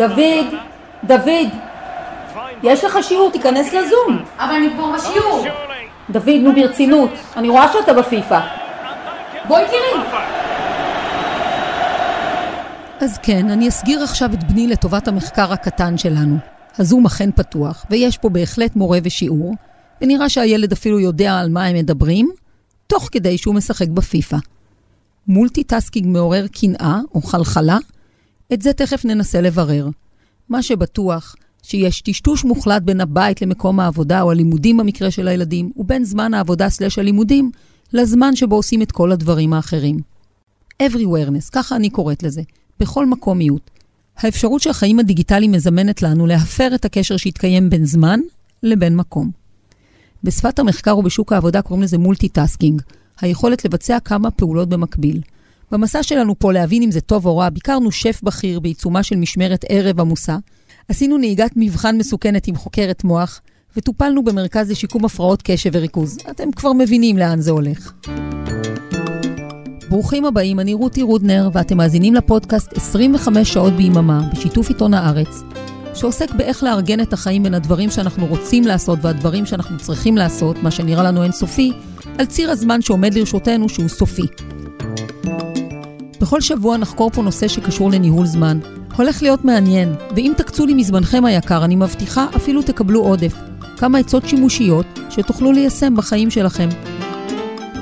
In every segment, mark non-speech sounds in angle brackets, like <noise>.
דוד, דוד, יש לך שיעור, תיכנס לזום. אבל אני כבר בשיעור. דוד, נו ברצינות, אני רואה שאתה בפיפא. בואי תראי. אז כן, אני אסגיר עכשיו את בני לטובת המחקר הקטן שלנו. הזום אכן פתוח, ויש פה בהחלט מורה ושיעור, ונראה שהילד אפילו יודע על מה הם מדברים, תוך כדי שהוא משחק בפיפא. מולטיטאסקינג מעורר קנאה או חלחלה? את זה תכף ננסה לברר. מה שבטוח, שיש טשטוש מוחלט בין הבית למקום העבודה או הלימודים במקרה של הילדים, ובין זמן העבודה slash הלימודים, לזמן שבו עושים את כל הדברים האחרים. Everywhereness, ככה אני קוראת לזה, בכל מקומיות. האפשרות שהחיים הדיגיטליים מזמנת לנו להפר את הקשר שהתקיים בין זמן לבין מקום. בשפת המחקר ובשוק העבודה קוראים לזה מולטיטאסקינג, היכולת לבצע כמה פעולות במקביל. במסע שלנו פה להבין אם זה טוב או רע, ביקרנו שף בכיר בעיצומה של משמרת ערב עמוסה, עשינו נהיגת מבחן מסוכנת עם חוקרת מוח, וטופלנו במרכז לשיקום הפרעות קשב וריכוז. אתם כבר מבינים לאן זה הולך. ברוכים הבאים, אני רותי רודנר, ואתם מאזינים לפודקאסט 25 שעות ביממה, בשיתוף עיתון הארץ, שעוסק באיך לארגן את החיים בין הדברים שאנחנו רוצים לעשות והדברים שאנחנו צריכים לעשות, מה שנראה לנו אינסופי, על ציר הזמן שעומד לרשותנו שהוא סופי. בכל שבוע נחקור פה נושא שקשור לניהול זמן. הולך להיות מעניין, ואם תקצו לי מזמנכם היקר, אני מבטיחה אפילו תקבלו עודף. כמה עצות שימושיות שתוכלו ליישם בחיים שלכם.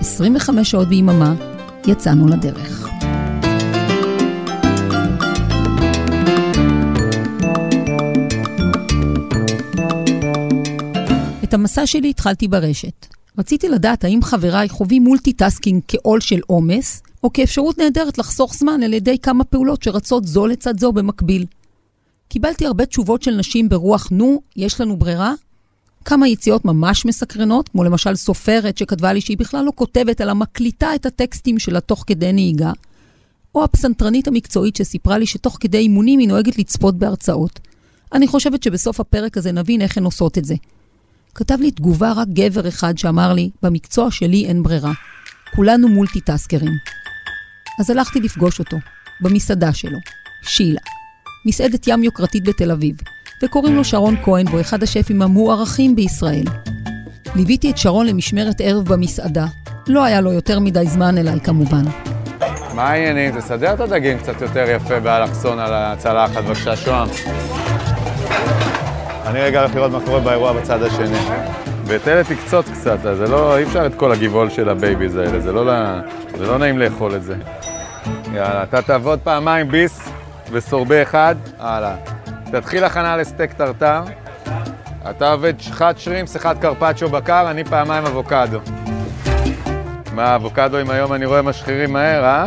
25 שעות ביממה, יצאנו לדרך. את המסע שלי התחלתי ברשת. רציתי לדעת האם חבריי חווים מולטיטאסקינג כעול של עומס, או כאפשרות נהדרת לחסוך זמן על ידי כמה פעולות שרצות זו לצד זו במקביל. קיבלתי הרבה תשובות של נשים ברוח, נו, יש לנו ברירה? כמה יציאות ממש מסקרנות, כמו למשל סופרת שכתבה לי שהיא בכלל לא כותבת, אלא מקליטה את הטקסטים שלה תוך כדי נהיגה. או הפסנתרנית המקצועית שסיפרה לי שתוך כדי אימונים היא נוהגת לצפות בהרצאות. אני חושבת שבסוף הפרק הזה נבין איך הן עושות את זה. כתב לי תגובה רק גבר אחד שאמר לי, במקצוע שלי אין ברירה. כולנו מולטיטסקרים. אז הלכתי לפגוש אותו, במסעדה שלו, שילה. מסעדת ים יוקרתית בתל אביב, וקוראים לו שרון כהן, והוא אחד השפים המוערכים בישראל. ליוויתי את שרון למשמרת ערב במסעדה. לא היה לו יותר מדי זמן אליי כמובן. מה העניינים? תסדר את הדגים קצת יותר יפה באלכסון על הצלחת, בבקשה, שוהם. אני רגע הולך לראות מה קורה באירוע בצד השני. ואת אלה תקצוץ קצת, אז זה לא, אי אפשר את כל הגבעול של ה babies האלה, זה לא, זה לא נעים לאכול את זה. יאללה, אתה תעבוד פעמיים ביס וסורבה אחד, הלאה. תתחיל הכנה לסטייק טרטר. אתה עובד אחד שרימפס, אחד קרפצ'יו בקר, אני פעמיים אבוקדו. מה, האבוקדוים היום אני רואה משחירים מהר, אה?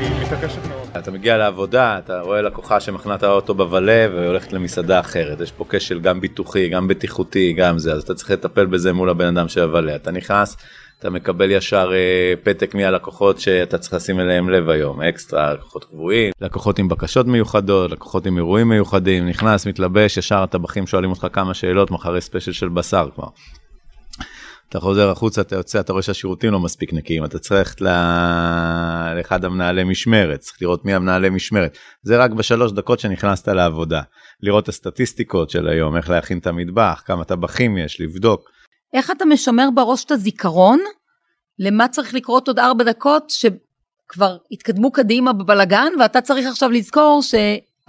היא מתעקשת מאוד. אתה מגיע לעבודה, אתה רואה לקוחה שמחנה את האוטו בוולה והולכת למסעדה אחרת. יש פה כשל גם ביטוחי, גם בטיחותי, גם זה, אז אתה צריך לטפל בזה מול הבן אדם של הוולה. אתה נכנס, אתה מקבל ישר אה, פתק מהלקוחות שאתה צריך לשים אליהם לב היום, אקסטרה, לקוחות קבועים, לקוחות עם בקשות מיוחדות, לקוחות עם אירועים מיוחדים, נכנס, מתלבש, ישר הטבחים שואלים אותך כמה שאלות, מחרי ספיישל של בשר כבר. אתה חוזר החוצה, אתה יוצא, אתה רואה שהשירותים לא מספיק נקיים, אתה צריך ללכת. לאחד המנהלי משמרת, צריך לראות מי המנהלי משמרת. זה רק בשלוש דקות שנכנסת לעבודה. לראות את הסטטיסטיקות של היום, איך להכין את המטבח, כמה טבחים יש, לבדוק. איך אתה משמר בראש את הזיכרון למה צריך לקרות עוד ארבע דקות שכבר התקדמו קדימה בבלגן ואתה צריך עכשיו לזכור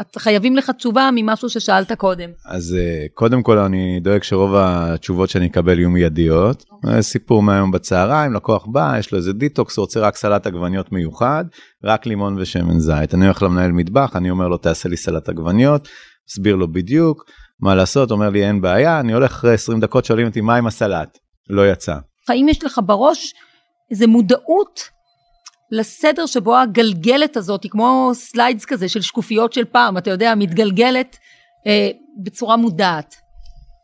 ש... חייבים לך תשובה ממשהו ששאלת קודם. אז אה, קודם כל אני דואג שרוב התשובות שאני אקבל יהיו מיידיות. אה, סיפור מהיום בצהריים, לקוח בא, יש לו איזה דיטוקס, הוא רוצה רק סלט עגבניות מיוחד, רק לימון ושמן זית. אני הולך למנהל מטבח, אני אומר לו תעשה לי סלט עגבניות, מסביר לו בדיוק מה לעשות, אומר לי אין בעיה, אני הולך אחרי 20 דקות, שואלים אותי מה עם הסלט, לא יצא. האם יש לך בראש איזה מודעות לסדר שבו הגלגלת הזאת היא כמו slides כזה של שקופיות של פעם, אתה יודע, מתגלגלת אה, בצורה מודעת.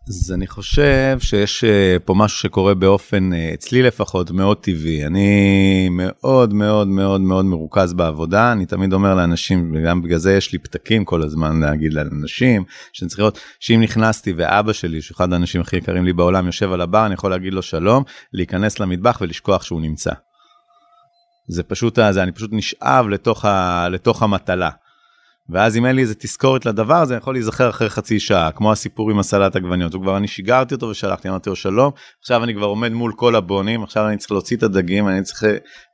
אז אני חושב שיש אה, פה משהו שקורה באופן, אה, אצלי לפחות, מאוד טבעי. אני מאוד מאוד מאוד מאוד מרוכז בעבודה, אני תמיד אומר לאנשים, וגם בגלל זה יש לי פתקים כל הזמן להגיד לאנשים, שאני צריך לראות שאם נכנסתי ואבא שלי, שהוא אחד האנשים הכי יקרים לי בעולם, יושב על הבר, אני יכול להגיד לו שלום, להיכנס למטבח ולשכוח שהוא נמצא. זה פשוט, זה, אני פשוט נשאב לתוך, ה, לתוך המטלה. ואז אם אין לי איזה תזכורת לדבר הזה, אני יכול להיזכר אחרי חצי שעה, כמו הסיפור עם הסלט עגבניות, וכבר אני שיגרתי אותו ושלחתי, אמרתי לו שלום, עכשיו אני כבר עומד מול כל הבונים, עכשיו אני צריך להוציא את הדגים, אני צריך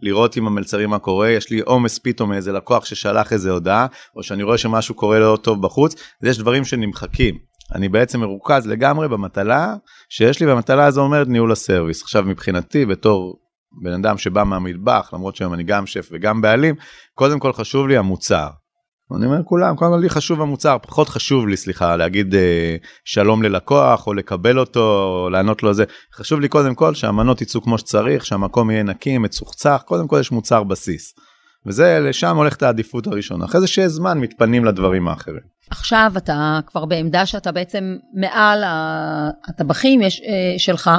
לראות עם המלצרים מה קורה, יש לי עומס פתאום מאיזה לקוח ששלח איזה הודעה, או שאני רואה שמשהו קורה לא טוב בחוץ, ויש דברים שנמחקים. אני בעצם מרוכז לגמרי במטלה שיש לי, והמטלה הזו אומרת ניהול הסרוויס. עכשיו מבחינתי, בתור בן אדם שבא מהמטבח, למרות שהיום אני גם שף וגם בעלים, קודם כל חשוב לי המוצר. אני אומר כולם, קודם כל לי חשוב המוצר, פחות חשוב לי, סליחה, להגיד אה, שלום ללקוח, או לקבל אותו, או לענות לו זה. חשוב לי קודם כל שהמנות יצאו כמו שצריך, שהמקום יהיה נקי, מצוחצח, קודם כל יש מוצר בסיס. וזה, לשם הולכת העדיפות הראשונה. אחרי זה שיש זמן, מתפנים לדברים האחרים. עכשיו אתה כבר בעמדה שאתה בעצם מעל הטבחים יש, אה, שלך,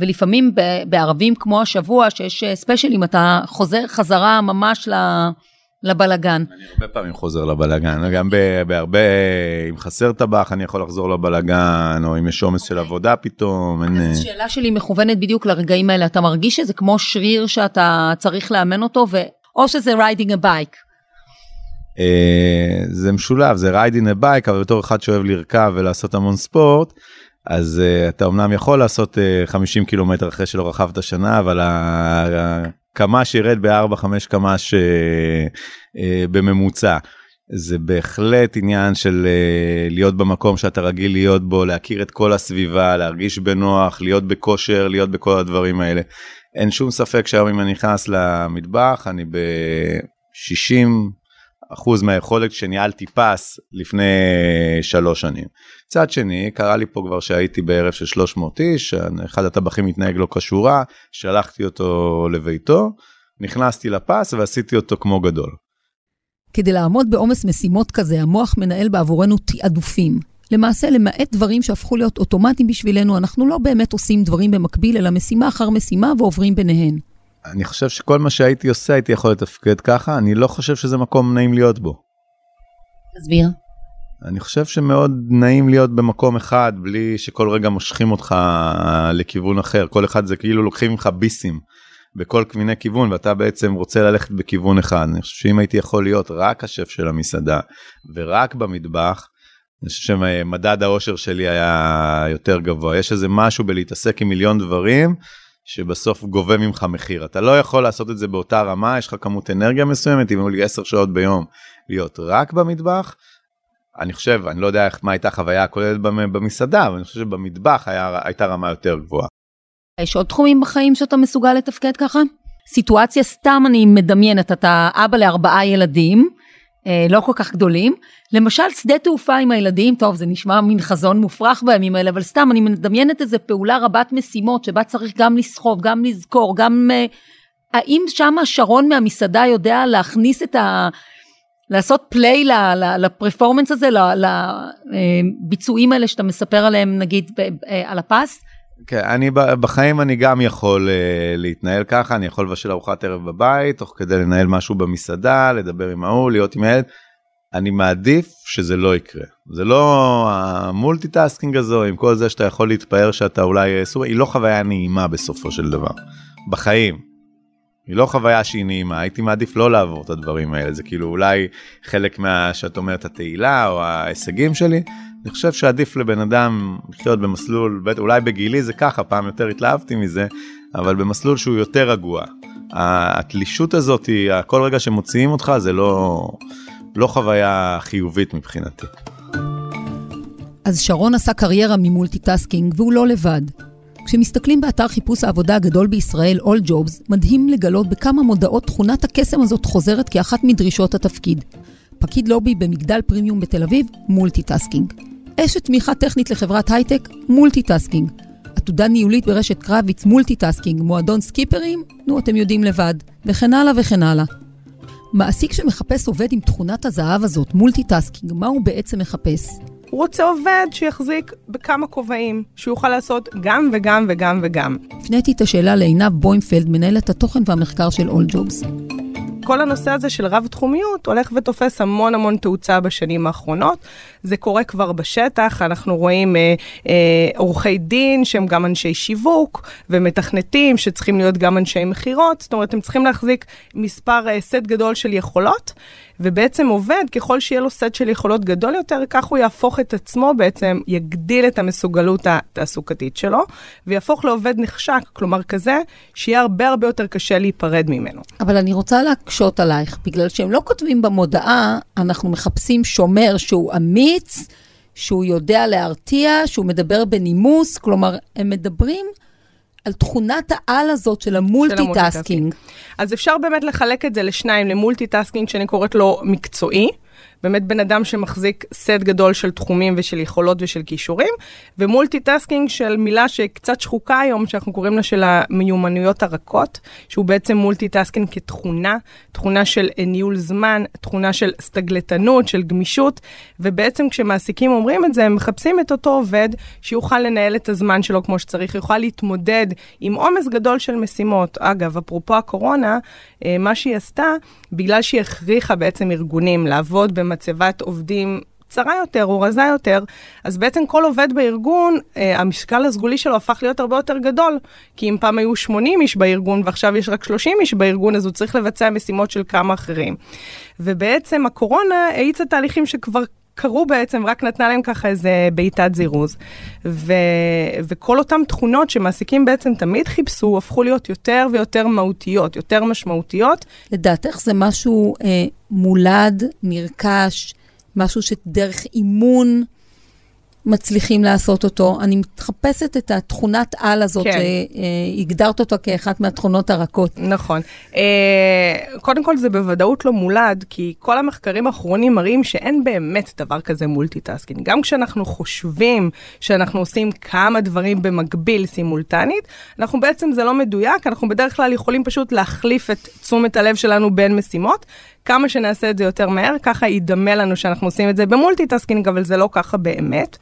ולפעמים בערבים כמו השבוע, שיש אה, ספיישלים, אתה חוזר חזרה ממש ל... לבלגן. אני הרבה פעמים חוזר לבלגן, גם בהרבה, אם חסר טבח אני יכול לחזור לבלגן, או אם יש עומס של עבודה פתאום. אז אין... שאלה שלי מכוונת בדיוק לרגעים האלה, אתה מרגיש שזה כמו שריר שאתה צריך לאמן אותו, ו... או שזה riding a bike? אה, זה משולב, זה riding a bike, אבל בתור אחד שאוהב לרכב ולעשות המון ספורט, אז אה, אתה אמנם יכול לעשות אה, 50 קילומטר אחרי שלא רכבת שנה, אבל הקמ"ש ירד ב-4-5 קמ"ש אה, אה, בממוצע. זה בהחלט עניין של אה, להיות במקום שאתה רגיל להיות בו, להכיר את כל הסביבה, להרגיש בנוח, להיות בכושר, להיות בכל הדברים האלה. אין שום ספק שהיום אם אני נכנס למטבח, אני ב-60 אחוז מהיכולת שניהלתי פס לפני שלוש שנים. מצד שני, קרה לי פה כבר שהייתי בערב של 300 איש, אחד הטבחים התנהג לא כשורה, שלחתי אותו לביתו, נכנסתי לפס ועשיתי אותו כמו גדול. כדי לעמוד בעומס משימות כזה, המוח מנהל בעבורנו תעדופים. למעשה, למעט דברים שהפכו להיות אוטומטיים בשבילנו, אנחנו לא באמת עושים דברים במקביל, אלא משימה אחר משימה ועוברים ביניהן. אני חושב שכל מה שהייתי עושה הייתי יכול לתפקד ככה, אני לא חושב שזה מקום נעים להיות בו. תסביר. אני חושב שמאוד נעים להיות במקום אחד בלי שכל רגע מושכים אותך לכיוון אחר, כל אחד זה כאילו לוקחים ממך ביסים בכל מיני כיוון ואתה בעצם רוצה ללכת בכיוון אחד. אני חושב שאם הייתי יכול להיות רק השף של המסעדה ורק במטבח, אני חושב שמדד האושר שלי היה יותר גבוה. יש איזה משהו בלהתעסק עם מיליון דברים. שבסוף גובה ממך מחיר. אתה לא יכול לעשות את זה באותה רמה, יש לך כמות אנרגיה מסוימת, אם היו לי 10 שעות ביום להיות רק במטבח. אני חושב, אני לא יודע איך, מה הייתה החוויה הכוללת במסעדה, אבל אני חושב שבמטבח היה, הייתה רמה יותר גבוהה. יש עוד תחומים בחיים שאתה מסוגל לתפקד ככה? סיטואציה סתם אני מדמיינת, אתה אבא לארבעה ילדים, אה, לא כל כך גדולים. למשל שדה תעופה עם הילדים, טוב זה נשמע מין חזון מופרך בימים האלה, אבל סתם אני מדמיינת איזה פעולה רבת משימות שבה צריך גם לסחוב, גם לזכור, גם... אה, האם שם שרון מהמסעדה יודע להכניס את ה... לעשות play ל performance הזה, לביצועים האלה שאתה מספר עליהם נגיד אה, על הפס? כן, אני בחיים אני גם יכול אה, להתנהל ככה, אני יכול לבשל ארוחת ערב בבית, תוך כדי לנהל משהו במסעדה, לדבר עם ההוא, להיות עם הילד. אני מעדיף שזה לא יקרה. זה לא המולטיטאסקינג הזו, עם כל זה שאתה יכול להתפאר שאתה אולי היא לא חוויה נעימה בסופו של דבר. בחיים. היא לא חוויה שהיא נעימה, הייתי מעדיף לא לעבור את הדברים האלה, זה כאילו אולי חלק מה שאת אומרת התהילה או ההישגים שלי, אני חושב שעדיף לבן אדם לחיות במסלול, אולי בגילי זה ככה, פעם יותר התלהבתי מזה, אבל במסלול שהוא יותר רגוע. התלישות הזאת, כל רגע שמוציאים אותך זה לא, לא חוויה חיובית מבחינתי. אז שרון עשה קריירה מ multitasking והוא לא לבד. כשמסתכלים באתר חיפוש העבודה הגדול בישראל, All Jobs, מדהים לגלות בכמה מודעות תכונת הקסם הזאת חוזרת כאחת מדרישות התפקיד. פקיד לובי במגדל פרימיום בתל אביב, multitasking. אשת תמיכה טכנית לחברת הייטק, multitasking. עתודה ניהולית ברשת קרביץ, multitasking, מועדון סקיפרים, נו, אתם יודעים לבד, וכן הלאה וכן הלאה. מעסיק שמחפש עובד עם תכונת הזהב הזאת, multitasking, מה הוא בעצם מחפש? הוא רוצה עובד שיחזיק בכמה כובעים, שיוכל לעשות גם וגם וגם וגם. הפניתי את השאלה לעינב בוימפלד, מנהלת התוכן והמחקר של All Jobs. כל הנושא הזה של רב-תחומיות הולך ותופס המון המון תאוצה בשנים האחרונות. זה קורה כבר בשטח, אנחנו רואים אה, אה, עורכי דין שהם גם אנשי שיווק, ומתכנתים שצריכים להיות גם אנשי מכירות, זאת אומרת, הם צריכים להחזיק מספר, אה, סט גדול של יכולות, ובעצם עובד, ככל שיהיה לו סט של יכולות גדול יותר, כך הוא יהפוך את עצמו בעצם, יגדיל את המסוגלות התעסוקתית שלו, ויהפוך לעובד נחשק, כלומר כזה, שיהיה הרבה הרבה יותר קשה להיפרד ממנו. אבל אני רוצה להקשות עלייך, בגלל שהם לא כותבים במודעה, אנחנו מחפשים שומר שהוא אמיץ, שהוא יודע להרתיע, שהוא מדבר בנימוס, כלומר, הם מדברים על תכונת העל הזאת של ה multitasking. אז אפשר באמת לחלק את זה לשניים, ל multitasking שאני קוראת לו מקצועי. באמת בן אדם שמחזיק סט גדול של תחומים ושל יכולות ושל כישורים, ו multitasking של מילה שקצת שחוקה היום, שאנחנו קוראים לה של המיומנויות הרכות, שהוא בעצם multitasking כתכונה, תכונה של ניהול זמן, תכונה של סתגלתנות, של גמישות, ובעצם כשמעסיקים אומרים את זה, הם מחפשים את אותו עובד שיוכל לנהל את הזמן שלו כמו שצריך, יוכל להתמודד עם עומס גדול של משימות. אגב, אפרופו הקורונה, אה, מה שהיא עשתה, בגלל שהיא הכריחה בעצם ארגונים לעבוד במצבת עובדים צרה יותר או רזה יותר, אז בעצם כל עובד בארגון, אה, המשקל הסגולי שלו הפך להיות הרבה יותר גדול. כי אם פעם היו 80 איש בארגון ועכשיו יש רק 30 איש בארגון, אז הוא צריך לבצע משימות של כמה אחרים. ובעצם הקורונה האיצה תהליכים שכבר קרו בעצם, רק נתנה להם ככה איזה בעיטת זירוז. ו, וכל אותן תכונות שמעסיקים בעצם תמיד חיפשו, הפכו להיות יותר ויותר מהותיות, יותר משמעותיות. לדעתך זה משהו אה, מולד, נרכש, משהו שדרך אימון מצליחים לעשות אותו. אני מחפשת את התכונת על הזאת, כן. שהגדרת אותה כאחת מהתכונות הרכות. נכון. אה, קודם כל זה בוודאות לא מולד, כי כל המחקרים האחרונים מראים שאין באמת דבר כזה multitasking. גם כשאנחנו חושבים שאנחנו עושים כמה דברים במקביל סימולטנית, אנחנו בעצם, זה לא מדויק, אנחנו בדרך כלל יכולים פשוט להחליף את תשומת הלב שלנו בין משימות. כמה שנעשה את זה יותר מהר, ככה ידמה לנו שאנחנו עושים את זה ב multitasking, אבל זה לא ככה באמת.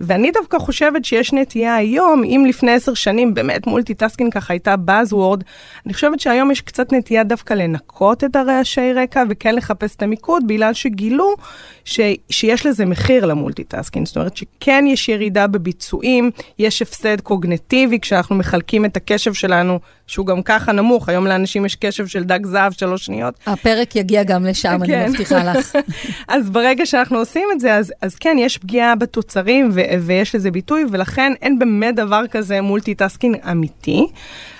ואני דווקא חושבת שיש נטייה היום, אם לפני עשר שנים באמת multitasking ככה הייתה buzzword, אני חושבת שהיום יש קצת נטייה דווקא לנקות את הרעשי רקע וכן לחפש את המיקוד, בגלל שגילו ש, שיש לזה מחיר ל multitasking. זאת אומרת שכן יש ירידה בביצועים, יש הפסד קוגנטיבי כשאנחנו מחלקים את הקשב שלנו, שהוא גם ככה נמוך, היום לאנשים יש קשב של דג זהב שלוש שניות. הפרק יגיע גם לשם, כן. אני מבטיחה לך. <laughs> אז ברגע שאנחנו עושים את זה, אז, אז כן, יש פגיעה בתוצרים ו- ויש לזה ביטוי, ולכן אין באמת דבר כזה multitasking אמיתי.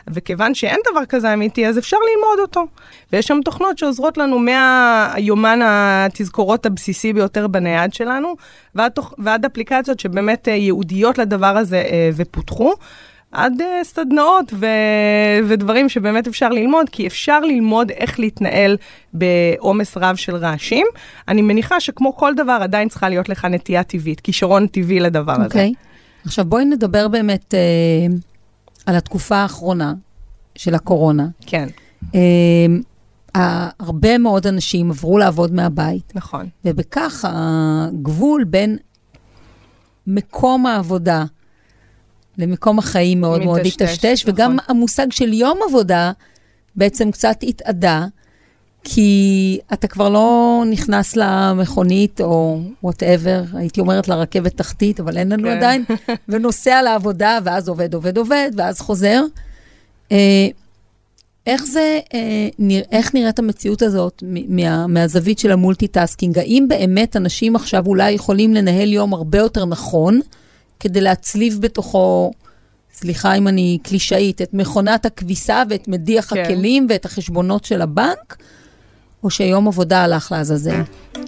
וכיוון שאין דבר כזה אמיתי, אז אפשר ללמוד אותו. ויש שם תוכנות שעוזרות לנו מהיומן התזכורות הבסיסי ביותר בנייד שלנו, ועד. ועד אפליקציות שבאמת אה, ייעודיות לדבר הזה אה, ופותחו. עד uh, סדנאות ו... ודברים שבאמת אפשר ללמוד, כי אפשר ללמוד איך להתנהל בעומס רב של רעשים. אני מניחה שכמו כל דבר, עדיין צריכה להיות לך נטייה טבעית, כישרון טבעי לדבר okay. הזה. אוקיי. עכשיו בואי נדבר באמת uh, על התקופה האחרונה של הקורונה. כן. Uh, הרבה מאוד אנשים עברו לעבוד מהבית. נכון. ובכך הגבול בין מקום העבודה, למקום החיים מאוד מאוד התשתש, נכון. וגם המושג של יום עבודה בעצם קצת התאדה, כי אתה כבר לא נכנס למכונית או וואטאבר, הייתי אומרת לרכבת תחתית, אבל אין לנו כן. עדיין, <laughs> ונוסע לעבודה, ואז עובד, עובד, עובד, ואז חוזר. אה, איך זה, אה, איך נראית המציאות הזאת מה, מהזווית של ה multitasking? האם באמת אנשים עכשיו אולי יכולים לנהל יום הרבה יותר נכון, כדי להצליב בתוכו, סליחה אם אני קלישאית, את מכונת הכביסה ואת מדיח כן. הכלים ואת החשבונות של הבנק, או שיום עבודה הלך לעזאזל?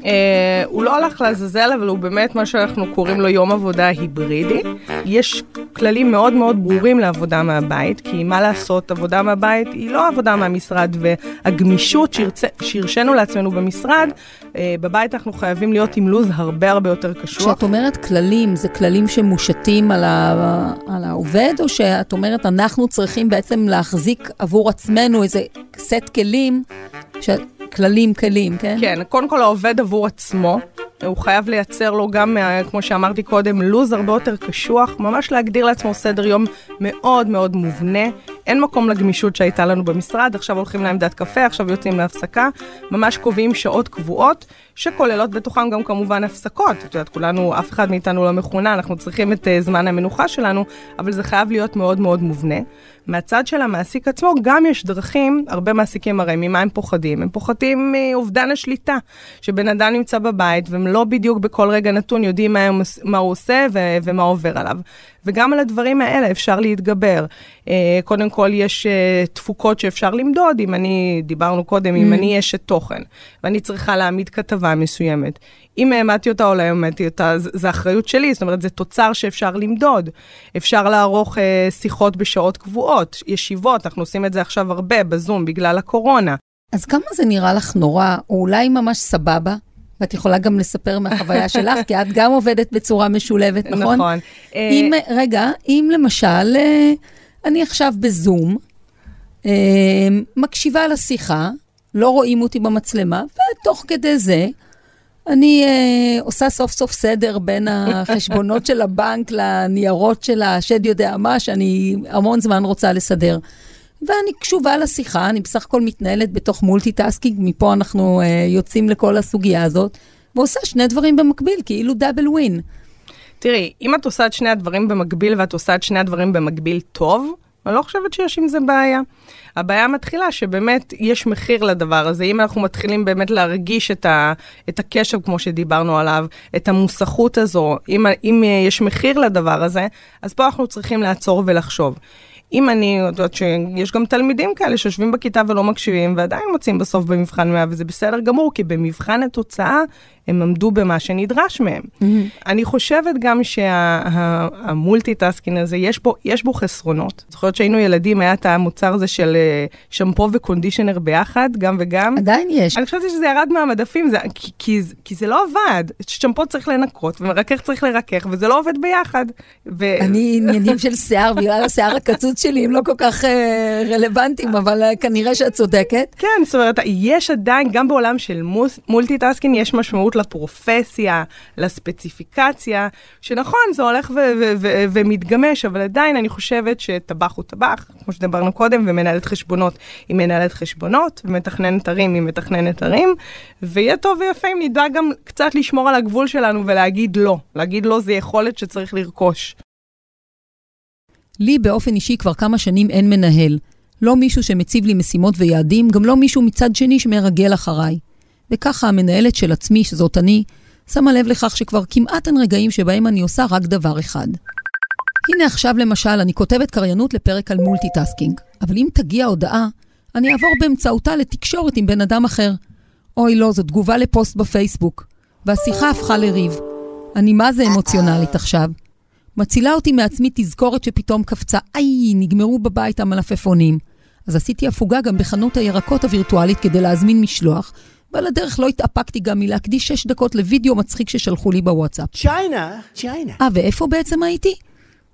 אה, הוא לא הלך לעזאזל, אבל הוא באמת מה שאנחנו קוראים לו יום עבודה היברידי. יש כללים מאוד מאוד ברורים לעבודה מהבית, כי מה לעשות, עבודה מהבית היא לא עבודה מהמשרד, והגמישות שהרשינו לעצמנו במשרד, אה, בבית אנחנו חייבים להיות עם לו"ז הרבה הרבה יותר קשוח. כשאת אומרת כללים, זה כללים שמושתים על, ה... על העובד, או שאת אומרת, אנחנו צריכים בעצם להחזיק עבור עצמנו איזה סט כלים, ש... כללים, כלים, כן? כן, קודם כל העובד עבור עצמו, הוא חייב לייצר לו גם, כמו שאמרתי קודם, לו"ז הרבה יותר קשוח, ממש להגדיר לעצמו סדר יום מאוד מאוד מובנה, אין מקום לגמישות שהייתה לנו במשרד, עכשיו הולכים לעמדת קפה, עכשיו יוצאים להפסקה, ממש קובעים שעות קבועות, שכוללות בתוכם גם כמובן הפסקות. את יודעת, כולנו, אף אחד מאיתנו לא מכונה, אנחנו צריכים את uh, זמן המנוחה שלנו, אבל זה חייב להיות מאוד מאוד מובנה. מהצד של המעסיק עצמו גם יש דרכים, הרבה מעסיקים הרי ממה הם פוחדים? הם פוחדים מאובדן השליטה, שבן אדם נמצא בבית והם לא בדיוק בכל רגע נתון יודעים מה, מה הוא עושה ו- ומה עובר עליו. וגם על הדברים האלה אפשר להתגבר. Uh, קודם כל יש uh, תפוקות שאפשר למדוד, אם אני, דיברנו קודם, mm. אם אני אשת תוכן, ואני צריכה להעמיד כתבה מסוימת. אם העמדתי אותה או לא העמדתי אותה, זה אחריות שלי, זאת אומרת, זה תוצר שאפשר למדוד. אפשר לערוך uh, שיחות בשעות קבועות, ישיבות, אנחנו עושים את זה עכשיו הרבה בזום בגלל הקורונה. אז כמה זה נראה לך נורא, או אולי ממש סבבה? ואת יכולה גם לספר מהחוויה <laughs> שלך, כי את גם עובדת בצורה משולבת, נכון? נכון. אם, רגע, אם למשל, אני עכשיו בזום, מקשיבה לשיחה, לא רואים אותי במצלמה, ותוך כדי זה, אני uh, עושה סוף סוף סדר בין החשבונות של הבנק לניירות של השד יודע מה, שאני המון זמן רוצה לסדר. ואני קשובה לשיחה, אני בסך הכל מתנהלת בתוך multitasking, מפה אנחנו אה, יוצאים לכל הסוגיה הזאת, ועושה שני דברים במקביל, כאילו double win. תראי, אם את עושה את שני הדברים במקביל ואת עושה את שני הדברים במקביל טוב, אני לא חושבת שיש עם זה בעיה. הבעיה מתחילה שבאמת יש מחיר לדבר הזה. אם אנחנו מתחילים באמת להרגיש את, ה, את הקשב, כמו שדיברנו עליו, את המוסחות הזו, אם, אם יש מחיר לדבר הזה, אז פה אנחנו צריכים לעצור ולחשוב. אם אני, יודעת שיש גם תלמידים כאלה שיושבים בכיתה ולא מקשיבים ועדיין מוציאים בסוף במבחן 100 וזה בסדר גמור, כי במבחן התוצאה הם עמדו במה שנדרש מהם. אמ-המ. אני חושבת גם שה multitasking הזה, יש בו, יש בו חסרונות. זוכרת שהיינו ילדים, היה את המוצר הזה של אה, שמפו ו conditioner ביחד, גם וגם. עדיין יש. אני חושבת שזה ירד מהמדפים, זה, כי, כי, כי זה לא עבד. שמפו צריך לנקות, ומרכך צריך לרכך, וזה לא עובד ביחד. ו... אני עניינים של שיער, בגלל השיער הקצוץ שלי, הם לא כל כך אה, רלוונטיים, אבל אה, כנראה שאת צודקת. כן, זאת אומרת, יש עדיין, גם בעולם של multitasking, יש משמעות לפרופסיה, לספציפיקציה, שנכון, זה הולך ומתגמש, אבל עדיין אני חושבת שטבח הוא טבח, כמו שדיברנו קודם, ומנהלת חשבונות היא מנהלת חשבונות, ומתכננת ערים היא מתכננת ערים, ויהיה טוב ויפה אם נדע גם קצת לשמור על הגבול שלנו ולהגיד לא. להגיד לא זה יכולת שצריך לרכוש. לי באופן אישי כבר כמה שנים אין מנהל. לא מישהו שמציב לי משימות ויעדים, גם לא מישהו מצד שני שמרגל אחריי. וככה המנהלת של עצמי, שזאת אני, שמה לב לכך שכבר כמעט אין רגעים שבהם אני עושה רק דבר אחד. הנה עכשיו למשל, אני כותבת קריינות לפרק על multitasking, אבל אם תגיע הודעה, אני אעבור באמצעותה לתקשורת עם בן אדם אחר. אוי לא, זו תגובה לפוסט בפייסבוק. והשיחה הפכה לריב. אני מה זה אמוציונלית עכשיו. מצילה אותי מעצמי תזכורת שפתאום קפצה, איי, נגמרו בבית המלפפונים. אז עשיתי הפוגה גם בחנות הירקות הווירטואלית כדי להזמין משלוח, ועל הדרך לא התאפקתי גם מלהקדיש שש דקות לוידאו מצחיק ששלחו לי בוואטסאפ. צ'יינה, צ'יינה. אה, ואיפה בעצם הייתי?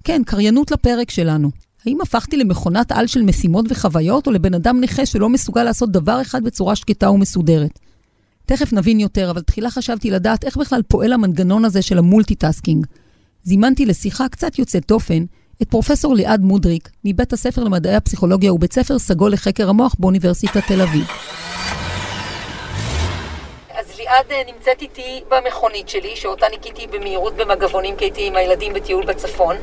כן, קריינות לפרק שלנו. האם הפכתי למכונת על של משימות וחוויות, או לבן אדם נכה שלא מסוגל לעשות דבר אחד בצורה שקטה ומסודרת? תכף נבין יותר, אבל תחילה חשבתי לדעת איך בכלל פועל המנגנון הזה של המולטיטאסקינג. זימנתי לשיחה קצת יוצאת דופן את פרופסור ליעד מודריק, מבית הספר למדעי הפסיכולוגיה ובית ספר סגול לחקר המוח באוניברסיטת תל אביב. ליעד אה, נמצאת איתי במכונית שלי, שאותה ניקיתי במהירות במגבונים, כי הייתי עם הילדים בטיול בצפון.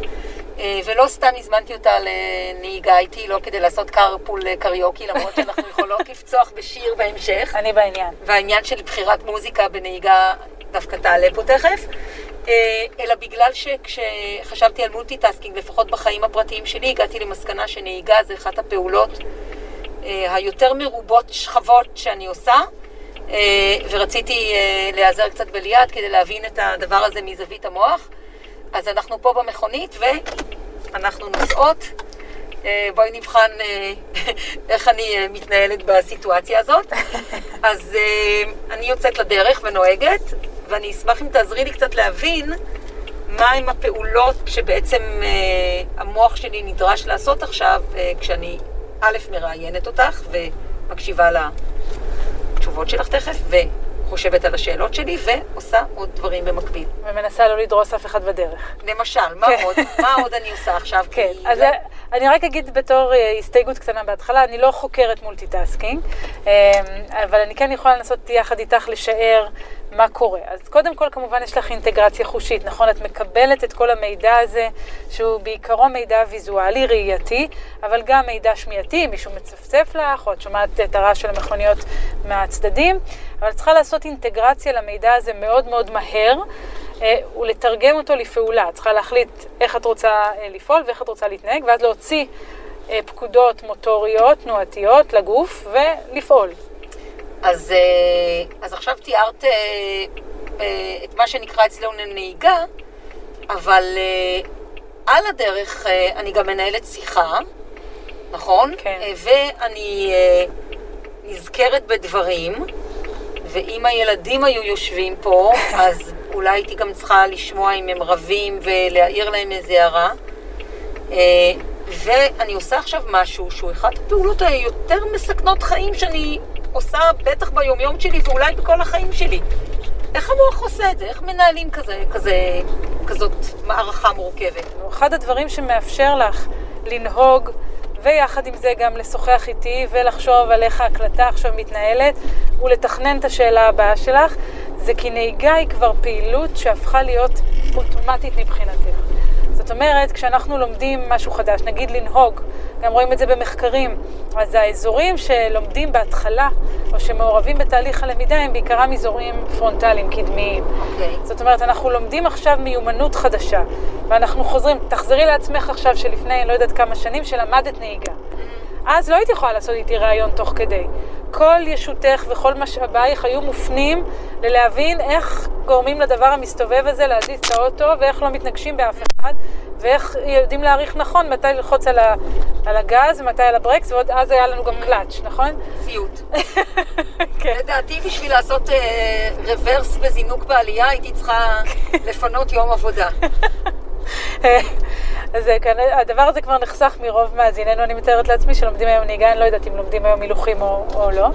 אה, ולא סתם הזמנתי אותה לנהיגה איתי, לא כדי לעשות Carpool Karaoke, למרות שאנחנו יכולות לפצוח בשיר בהמשך. אני בעניין. והעניין של בחירת מוזיקה בנהיגה דווקא תעלה פה תכף. אה, אלא בגלל שכשחשבתי על מולטיטאסקינג, לפחות בחיים הפרטיים שלי, הגעתי למסקנה שנהיגה זה אחת הפעולות היותר מרובות שכבות שאני עושה. אה, ורציתי אה, להיעזר קצת בליעד כדי להבין את הדבר הזה מזווית המוח. אז אנחנו פה במכונית ואנחנו נוסעות. אה, בואי נבחן <laughs> איך אני מתנהלת בסיטואציה הזאת. <laughs> אז אני יוצאת לדרך ונוהגת, ואני אשמח אם תעזרי לי קצת להבין מהם הפעולות שבעצם המוח שלי נדרש לעשות עכשיו, כשאני א', מראיינת אותך ומקשיבה לתשובות שלך תכף, חושבת על השאלות שלי ועושה עוד דברים במקביל. ומנסה לא לדרוס אף אחד בדרך. למשל, מה כן. עוד? מה עוד אני עושה עכשיו? כן, אז אני רק אגיד בתור אה, הסתייגות קטנה בהתחלה, אני לא חוקרת מולטיטאסקינג, אה, אבל אני כן יכולה לנסות יחד איתך לשער מה קורה. אז קודם כל, כמובן, יש לך אינטגרציה חושית, נכון? את מקבלת את כל המידע הזה, שהוא בעיקרו מידע ויזואלי, ראייתי, אבל גם מידע שמיעתי, מישהו מצפצף לך, או את שומעת את הרעש של המכוניות מהצדדים, אבל צריכה לעשות אינטגרציה למידע הזה מאוד מאוד מהר. אה, ולתרגם אותו לפעולה. את צריכה להחליט איך את רוצה אה, לפעול ואיך את רוצה להתנהג, ואז להוציא אה, פקודות מוטוריות, תנועתיות לגוף, ולפעול. אז, אה, אז עכשיו תיארת אה, אה, את מה שנקרא אצלנו נהיגה, אבל על הדרך אני גם מנהלת שיחה, נכון? כן. ואני נזכרת בדברים, ואם הילדים היו יושבים פה, <laughs> אז אולי הייתי גם צריכה לשמוע אם הם רבים ולהעיר להם איזה הערה. ואני עושה עכשיו משהו שהוא אחת הפעולות היותר מסכנות חיים שאני עושה בטח ביומיום שלי ואולי בכל החיים שלי. איך המוח עושה את זה? איך מנהלים כזה, כזה, כזאת מערכה מורכבת? אחד הדברים שמאפשר לך לנהוג, ויחד עם זה גם לשוחח איתי ולחשוב על איך ההקלטה עכשיו מתנהלת, ולתכנן את השאלה הבאה שלך, זה כי נהיגה היא כבר פעילות שהפכה להיות אוטומטית מבחינתך. זאת אומרת, כשאנחנו לומדים משהו חדש, נגיד לנהוג, גם רואים את זה במחקרים, אז האזורים שלומדים בהתחלה, או שמעורבים בתהליך הלמידה, הם בעיקרם אזורים פרונטליים, קדמיים. אוקיי. זאת אומרת, אנחנו לומדים עכשיו מיומנות חדשה, ואנחנו חוזרים, תחזרי לעצמך עכשיו שלפני, לא יודעת כמה שנים, שלמדת נהיגה. אז לא הייתי יכולה לעשות איתי ראיון תוך כדי. כל ישותך וכל משאבייך היו מופנים ללהבין איך גורמים לדבר המסתובב הזה להזיז את האוטו, ואיך לא מתנגשים באף אחד, ואיך יודעים להעריך נכון מתי ללחוץ על, ה, על הגז ומתי על הברקס, ועוד אז היה לנו גם קלאץ', נכון? סיוט. <laughs> כן. לדעתי בשביל לעשות אה, רוורס וזינוק בעלייה הייתי צריכה לפנות יום עבודה. <laughs> <laughs> אז הדבר הזה כבר נחסך מרוב מאזיננו, אני מתארת לעצמי שלומדים היום נהיגה, אני לא יודעת אם לומדים היום הילוכים או, או לא.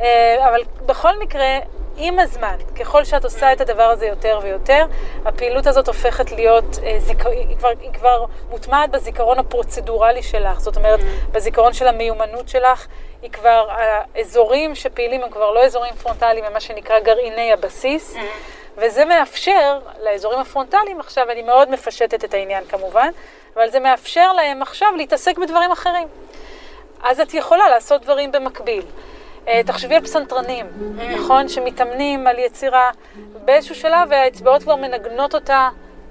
אה, אבל בכל מקרה, עם הזמן, ככל שאת עושה את הדבר הזה יותר ויותר, הפעילות הזאת הופכת להיות, אה. היא, כבר, היא כבר מוטמעת בזיכרון הפרוצדורלי שלך, זאת אומרת, בזיכרון של המיומנות שלך, היא כבר, האזורים שפעילים הם כבר לא אזורים פרונטליים, הם מה שנקרא גרעיני הבסיס. וזה מאפשר לאזורים הפרונטליים, עכשיו אני מאוד מפשטת את העניין כמובן, אבל זה מאפשר להם עכשיו להתעסק בדברים אחרים. אז את יכולה לעשות דברים במקביל. אה, תחשבי על פסנתרנים, נכון? שמתאמנים על יצירה באיזשהו שלב והאצבעות כבר מנגנות אותה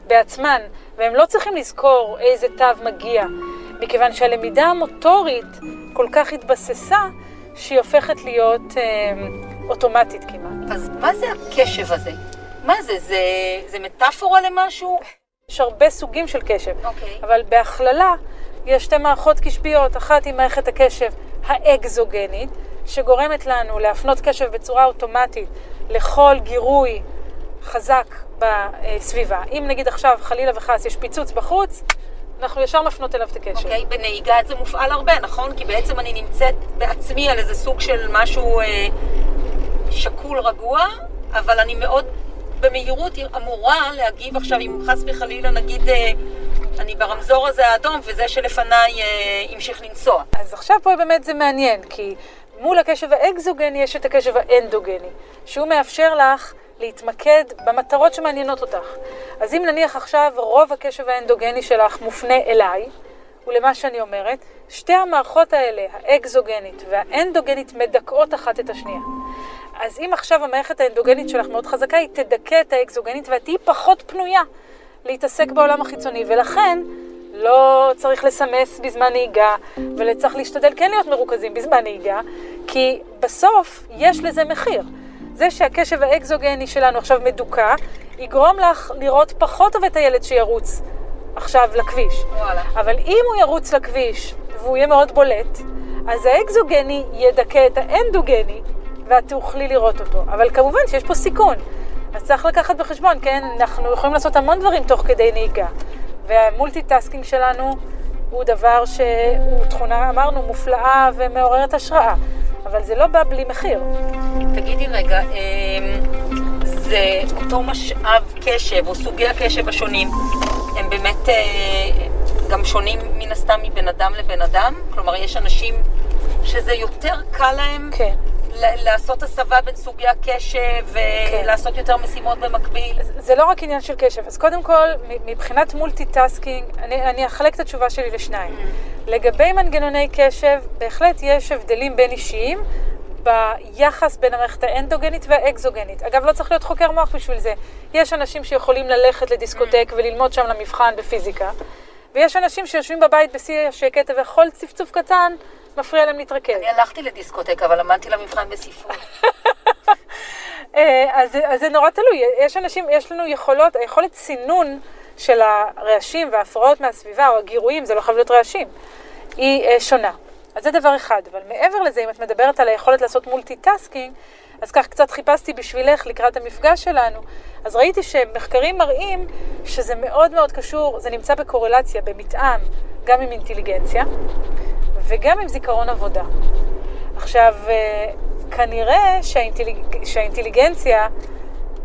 בעצמן, והם לא צריכים לזכור איזה תו מגיע, מכיוון שהלמידה המוטורית כל כך התבססה, שהיא הופכת להיות אה, אוטומטית כמעט. אז מה זה הקשב הזה? מה זה? זה, זה מטאפורה למשהו? יש הרבה סוגים של קשב, אוקיי. אבל בהכללה יש שתי מערכות קשביות, אחת היא מערכת הקשב האקזוגנית, שגורמת לנו להפנות קשב בצורה אוטומטית לכל גירוי חזק בסביבה. אם נגיד עכשיו חלילה וחס יש פיצוץ בחוץ, אנחנו ישר מפנות אליו את הקשב. אוקיי, בנהיגה זה מופעל הרבה, נכון? כי בעצם אני נמצאת בעצמי על איזה סוג של משהו אה, שקול רגוע, אבל אני מאוד במהירות אמורה להגיב עכשיו, אם חס וחלילה נגיד אה, אני ברמזור הזה האדום וזה שלפניי אה, המשיך לנסוע. אז עכשיו פה באמת זה מעניין, כי מול הקשב האקזוגני יש את הקשב האנדוגני, שהוא מאפשר לך להתמקד במטרות שמעניינות אותך. אז אם נניח עכשיו רוב הקשב האנדוגני שלך מופנה אליי, ולמה שאני אומרת, שתי המערכות האלה, האקזוגנית והאנדוגנית, מדכאות אחת את השנייה. אז אם עכשיו המערכת האנדוגנית שלך מאוד חזקה, היא תדכא את האקזוגנית ואת תהיי פחות פנויה להתעסק בעולם החיצוני, ולכן לא צריך לסמס בזמן נהיגה, וצריך להשתדל כן להיות מרוכזים בזמן נהיגה, כי בסוף יש לזה מחיר. זה שהקשב האקזוגני שלנו עכשיו מדוכא, יגרום לך לראות טוב טוב את הילד שירוץ עכשיו לכביש. וואלה. אבל אם הוא ירוץ לכביש והוא יהיה מאוד בולט, אז האקזוגני ידכא את האנדוגני, ואת תוכלי לראות אותו. אבל כמובן שיש פה סיכון. אז צריך לקחת בחשבון, כן? אנחנו יכולים לעשות המון דברים תוך כדי נהיגה. והמולטיטאסקינג שלנו הוא דבר שהוא תכונה, אמרנו, מופלאה ומעוררת השראה. אבל זה לא בא בלי מחיר. תגידי רגע, אמ, זה אותו משאב קשב, או סוגי הקשב השונים, הם באמת אה, גם שונים מן הסתם מבן אדם לבן אדם? כלומר, יש אנשים שזה יותר קל להם כן. לעשות הסבה בין סוגי הקשב ולעשות יותר משימות במקביל? זה לא רק עניין של קשב. אז קודם כל, מבחינת מולטיטאסקינג, אני, אני אחלק את התשובה שלי לשניים. לגבי מנגנוני קשב, בהחלט יש הבדלים בין אישיים ביחס בין המערכת האנדוגנית והאקזוגנית. אגב, לא צריך להיות חוקר מוח בשביל זה. יש אנשים שיכולים ללכת לדיסקוטק וללמוד שם למבחן בפיזיקה, ויש אנשים שיושבים בבית בשיא השקט, וכל צפצוף קטן מפריע להם להתרכז. אני הלכתי לדיסקוטק, אבל למדתי למבחן בספרות. <laughs> אה, אז, אז זה נורא תלוי, יש אנשים, יש לנו יכולות, היכולת סינון של הרעשים וההפרעות מהסביבה, או הגירויים, זה לא חייב להיות רעשים, היא אה, שונה. אז זה דבר אחד, אבל מעבר לזה, אם את מדברת על היכולת לעשות מולטיטאסקינג, אז כך קצת חיפשתי בשבילך לקראת המפגש שלנו, אז ראיתי שמחקרים מראים שזה מאוד מאוד קשור, זה נמצא בקורלציה, במתאם, גם עם אינטליגנציה וגם עם זיכרון עבודה. עכשיו, אה, כנראה שהאינטליג... שהאינטליגנציה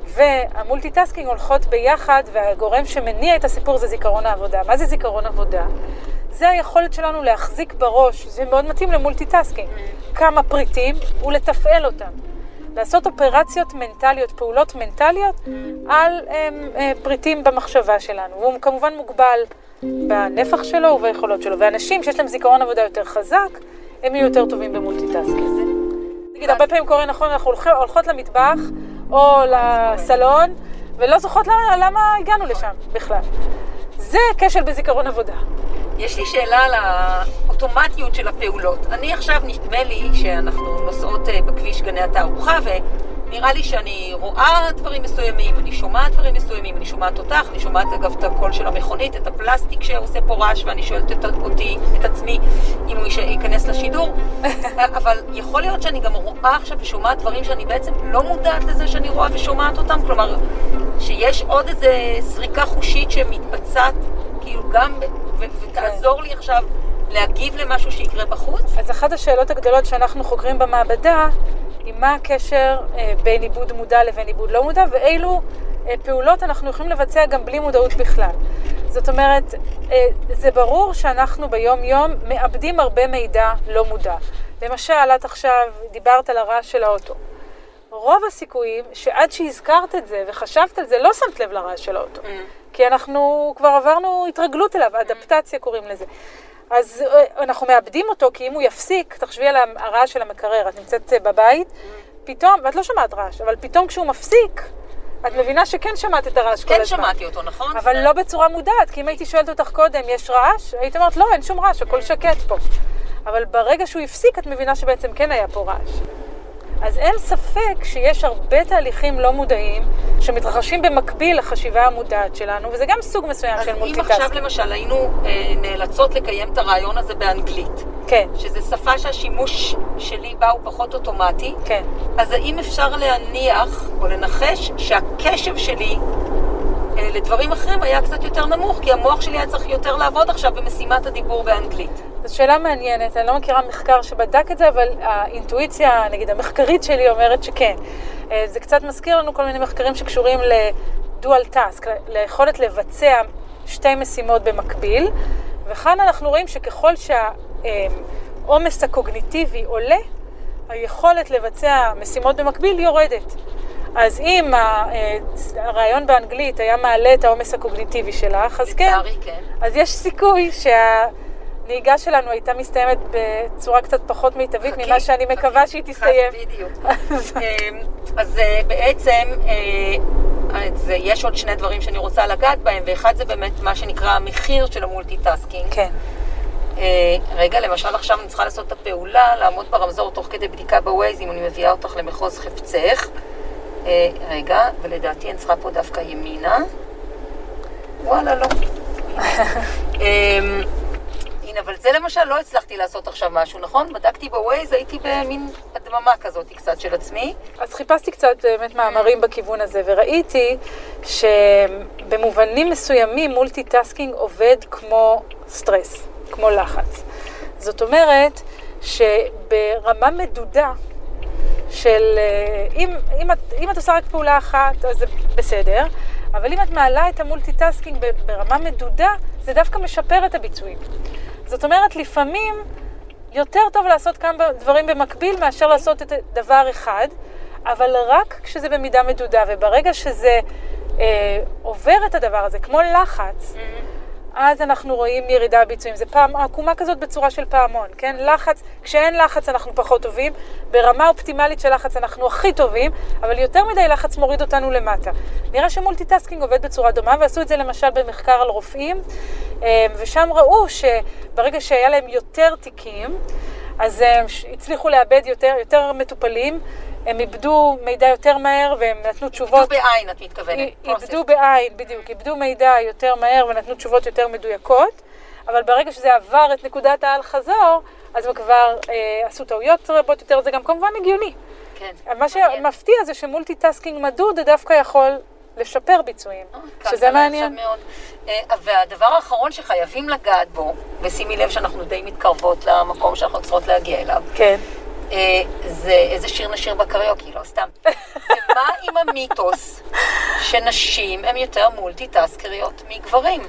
והמולטיטאסקינג הולכות ביחד, והגורם שמניע את הסיפור זה זיכרון העבודה. מה זה זיכרון עבודה? זה היכולת שלנו להחזיק בראש, זה מאוד מתאים למולטיטאסקינג, כמה פריטים ולתפעל אותם. לעשות אופרציות מנטליות, פעולות מנטליות על ה, אה, פריטים במחשבה שלנו. והוא כמובן מוגבל בנפח שלו וביכולות שלו. ואנשים שיש להם זיכרון עבודה יותר חזק, הם יהיו יותר טובים במולטיטאסקינג. נגיד, הרבה פעמים קורה נכון, אנחנו הולכות, הולכות למטבח או לסלון, ולא זוכרות למה, למה הגענו לשם בכלל. זה כשל בזיכרון עבודה. יש לי שאלה על האוטומטיות של הפעולות. אני עכשיו, נדמה לי שאנחנו נוסעות אה, בכביש גני התערוכה, ונראה לי שאני רואה דברים מסוימים, אני שומעת דברים מסוימים, אני שומעת אותך, אני שומעת אגב את הקול של המכונית, את הפלסטיק שעושה פה רעש, ואני שואלת את, אותי, את עצמי, אם הוא ייכנס לשידור. <laughs> אבל יכול להיות שאני גם רואה עכשיו ושומעת דברים שאני בעצם לא מודעת לזה שאני רואה ושומעת אותם, כלומר, שיש עוד איזה סריקה חושית שמתבצעת, כאילו גם, ו- ותעזור לי עכשיו להגיב למשהו שיקרה בחוץ. אז אחת השאלות הגדולות שאנחנו חוקרים במעבדה, היא מה הקשר אה, בין עיבוד מודע לבין עיבוד לא מודע, ואילו אה, פעולות אנחנו יכולים לבצע גם בלי מודעות בכלל. זאת אומרת, אה, זה ברור שאנחנו ביום-יום מאבדים הרבה מידע לא מודע. למשל, את עכשיו דיברת על הרעש של האוטו. רוב הסיכויים שעד שהזכרת את זה וחשבת על זה, לא שמת לב לרעש של האוטו. כי אנחנו כבר עברנו התרגלות אליו, אדפטציה קוראים לזה. אז אה, אנחנו מאבדים אותו, כי אם הוא יפסיק, תחשבי על הרעש של המקרר, את נמצאת אה, בבית, פתאום, ואת לא שומעת רעש, אבל פתאום כשהוא מפסיק, את מבינה שכן שמעת את הרעש כל כן הזמן. שמעתי אותו, נכון? אבל לא בצורה מודעת, כי אם הייתי שואלת אותך קודם, יש רעש? היית אומרת, לא, אין שום רעש, הכל שקט פה. אבל ברגע שהוא הפסיק, את מבינה שבעצם כן היה פה רעש. אז אין ספק שיש הרבה תהליכים לא מודעים שמתרחשים במקביל לחשיבה המודעת שלנו, וזה גם סוג מסוים אז של אם מולטיטאסקינג. עכשיו למשל היינו אה, נאלצות לקיים את הריאיון הזה באנגלית, כן, שזו שפה שהשימוש שלי בה הוא פחות אוטומטי, כן. אז האם אפשר להניח או לנחש שהקשב שלי לדברים אחרים היה קצת יותר נמוך, כי המוח שלי היה צריך יותר לעבוד עכשיו במשימת הדיבור באנגלית. זו שאלה מעניינת, אני לא מכירה מחקר שבדק את זה, אבל האינטואיציה, נגיד המחקרית שלי אומרת שכן. אה, זה קצת מזכיר לנו כל מיני מחקרים שקשורים לדואל טאסק, ליכולת לבצע שתי משימות במקביל, וכאן אנחנו רואים שככל שהעומס הקוגניטיבי עולה, היכולת לבצע משימות במקביל יורדת. אז אם אה, הריאיון באנגלית היה מעלה את העומס הקוגניטיבי שלך, אז כן, כן. אז יש סיכוי שהנהיגה שלנו הייתה מסתיימת בצורה קצת פחות מיטבית חכי, ממה שאני חכי, מקווה שהיא תסתיים. בדיוק. <laughs> אמ, אז אה, בעצם אה, אז, יש עוד שני דברים שאני רוצה לגעת בהם, ואחד זה באמת מה שנקרא המחיר של המולטיטאסקינג. כן. רגע, למשל עכשיו אני צריכה לעשות את הפעולה, לעמוד ברמזור תוך כדי בדיקה בווייז, אם אני מביאה אותך למחוז חפצך. אה, רגע, ולדעתי אני צריכה פה דווקא ימינה. וואלה, לא. <laughs> אמ, הנה, אבל זה למשל לא הצלחתי לעשות עכשיו משהו, נכון? בדקתי בווייז, הייתי במין הדממה כזאת קצת של עצמי. אז חיפשתי קצת באמת מאמרים בכיוון הזה, וראיתי שבמובנים מסוימים multitasking עובד כמו סטרס, כמו לחץ. זאת אומרת שברמה מדודה של אה, אם, אם, את, אם את עושה רק פעולה אחת, אז זה בסדר, אבל אם את מעלה את ה multitasking ברמה מדודה, זה דווקא משפר את הביצועים. זאת אומרת, לפעמים יותר טוב לעשות כמה דברים במקביל מאשר לעשות את דבר אחד, אבל רק כשזה במידה מדודה, וברגע שזה אה, עובר את הדבר הזה, כמו לחץ, mm-hmm. אז אנחנו רואים ירידה בביצועים. זה פעם, עקומה כזאת בצורה של פעמון, כן? לחץ, כשאין לחץ אנחנו פחות טובים, ברמה אופטימלית של לחץ אנחנו הכי טובים, אבל יותר מדי לחץ מוריד אותנו למטה. נראה ש multitasking עובד בצורה דומה, ועשו את זה למשל במחקר על רופאים, אה, ושם ראו שברגע שהיה להם יותר תיקים, אז הם הצליחו לעבד יותר, יותר מטופלים, הם עיבדו מידע יותר מהר והם נתנו תשובות... עיבדו בעין, את מתכוונת. עיבדו בעין, בדיוק. עיבדו מידע יותר מהר ונתנו תשובות יותר מדויקות, אבל ברגע שזה עבר את נקודת האל-חזור, אז הם כבר אה, עשו טעויות רבות יותר, זה גם כמובן הגיוני. כן. מה שמפתיע זה ש multitasking מדוד דווקא יכול לשפר ביצועים, אה, שזה מעניין. אה, והדבר האחרון שחייבים לגעת בו, ושימי לב שאנחנו די מתקרבות למקום שאנחנו צריכות להגיע אליו. כן. אה, זה איזה שיר נשיר בקריוקי, לא סתם. <laughs> ומה עם המיתוס שנשים הן יותר מולטיטאסקריות מגברים?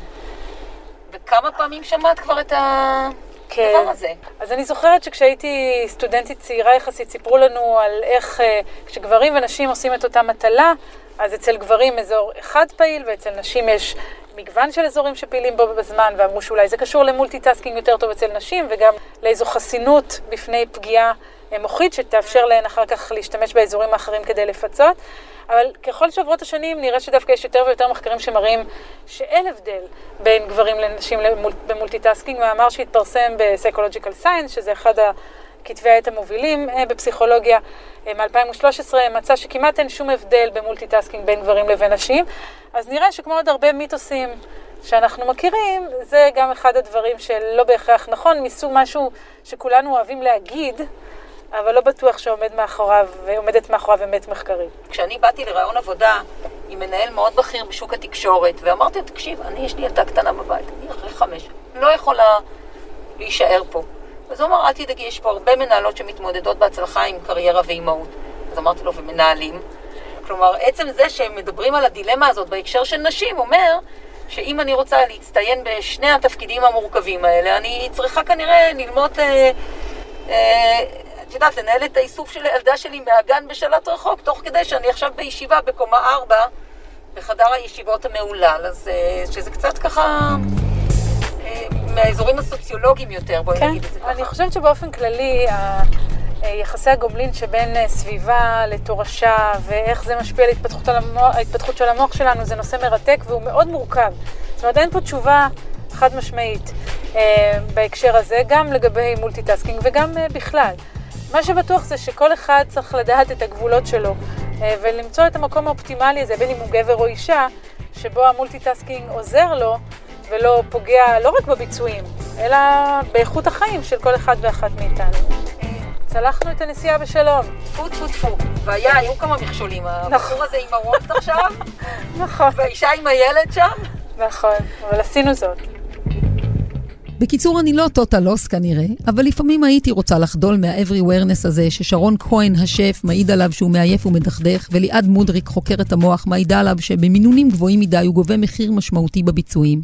וכמה פעמים שמעת כבר את ה... כן. הזה. אז אני זוכרת שכשהייתי סטודנטית צעירה יחסית, סיפרו לנו על איך כשגברים ונשים עושים את אותה מטלה, אז אצל גברים אזור אחד פעיל, ואצל נשים יש מגוון של אזורים שפעילים בו בזמן, ואמרו שאולי זה קשור ל multitasking יותר טוב אצל נשים, וגם לאיזו חסינות בפני פגיעה מוחית, שתאפשר להן אחר כך להשתמש באזורים האחרים כדי לפצות. אבל ככל שעוברות השנים נראה שדווקא יש יותר ויותר מחקרים שמראים שאין הבדל בין גברים לנשים ב multitasking, מאמר שהתפרסם ב-Psychological Science, שזה אחד. כתבי העת המובילים אה, בפסיכולוגיה אה, מ-2013 מצא שכמעט אין שום הבדל ב multitasking בין גברים לבין נשים, אז נראה שכמו עוד הרבה מיתוסים שאנחנו מכירים, זה גם אחד הדברים שלא בהכרח נכון, מסוג משהו שכולנו אוהבים להגיד, אבל לא בטוח שעומד מאחוריו, מאחוריו אמת מחקרית. כשאני באתי לרעיון עבודה עם מנהל מאוד בכיר בשוק התקשורת, ואמרתי לו, תקשיב, אני, יש לי ילדה קטנה בבית, אני אחרי חמש, לא יכולה להישאר פה. אז הוא אמר, אל תדאגי, יש פה הרבה מנהלות שמתמודדות בהצלחה עם קריירה ואימהות. אז אמרתי לו, ומנהלים? כלומר, עצם זה שהם מדברים על הדילמה הזאת בהקשר של נשים, אומר שאם אני רוצה להצטיין בשני התפקידים המורכבים האלה, אני צריכה כנראה ללמוד, אה, אה, את יודעת, לנהל את האיסוף של הילדה שלי מהגן בשלט רחוק, תוך כדי שאני עכשיו בישיבה בקומה 4, בחדר הישיבות המהולל, אז אה, שזה קצת ככה... מהאזורים הסוציולוגיים יותר, בואי כן, נגיד את זה ככה. אני חושבת שבאופן כללי, יחסי הגומלין שבין אה, סביבה לתורשה ואיך זה משפיע על ההתפתחות, על המוח, ההתפתחות של המוח שלנו זה נושא מרתק והוא מאוד מורכב. זאת אומרת, אין פה תשובה חד משמעית אה, בהקשר הזה, גם לגבי multitasking וגם אה, בכלל. מה שבטוח זה שכל אחד צריך לדעת את הגבולות שלו אה, ולמצוא את המקום האופטימלי הזה, בין אם הוא גבר או אישה, שבו ה multitasking עוזר לו ולא פוגע לא רק בביצועים, אלא באיכות החיים של כל אחד ואחת מאיתנו. צלחנו את הנסיעה בשלום. טפו טפו טפו. והיה, היו כמה מכשולים. נכון. הבחור הזה עם הוולט עכשיו, <laughs> נכון. והאישה עם הילד שם. נכון, אבל עשינו זאת. בקיצור, אני לא טוטה לוס כנראה, אבל לפעמים הייתי רוצה לחדול מה-everywhereness הזה, ששרון כהן, השף, מעיד עליו שהוא מעייף ומדכדך, וליעד מודריק, חוקרת המוח, מעידה עליו שבמינונים גבוהים מדי הוא גובה מחיר משמעותי בביצועים.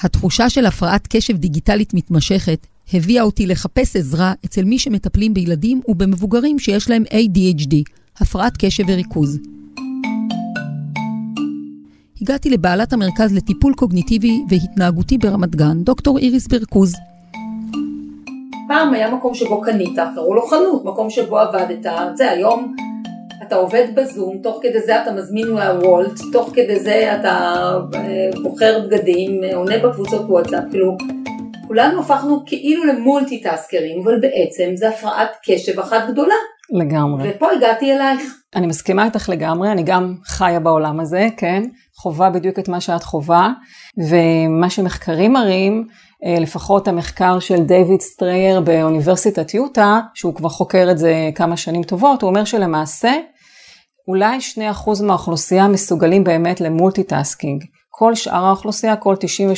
התחושה של הפרעת קשב דיגיטלית מתמשכת הביאה אותי לחפש עזרה אצל מי שמטפלים בילדים ובמבוגרים שיש להם ADHD, הפרעת קשב וריכוז. הגעתי לבעלת המרכז לטיפול קוגניטיבי והתנהגותי ברמת גן, דוקטור איריס ברקוז. פעם היה מקום שבו קנית, קראו לו חנות, מקום שבו עבדת, זה היום אתה עובד בזום, תוך כדי זה אתה מזמין מהוולט, תוך כדי זה אתה אה, בוחר בגדים, עונה בקבוצות וואטסאפ, כאילו כולנו הפכנו כאילו למולטיטאסקרים, אבל בעצם זה הפרעת קשב אחת גדולה. לגמרי. ופה הגעתי אלייך. אני מסכימה איתך לגמרי, אני גם חיה בעולם הזה, כן? חווה בדיוק את מה שאת חווה, ומה שמחקרים מראים, אה, לפחות המחקר של דיוויד סטרייר באוניברסיטת יוטה, שהוא כבר חוקר את זה כמה שנים טובות, הוא אומר שלמעשה, אולי 2% מהאוכלוסייה מסוגלים באמת ל multitasking. כל שאר האוכלוסייה, כל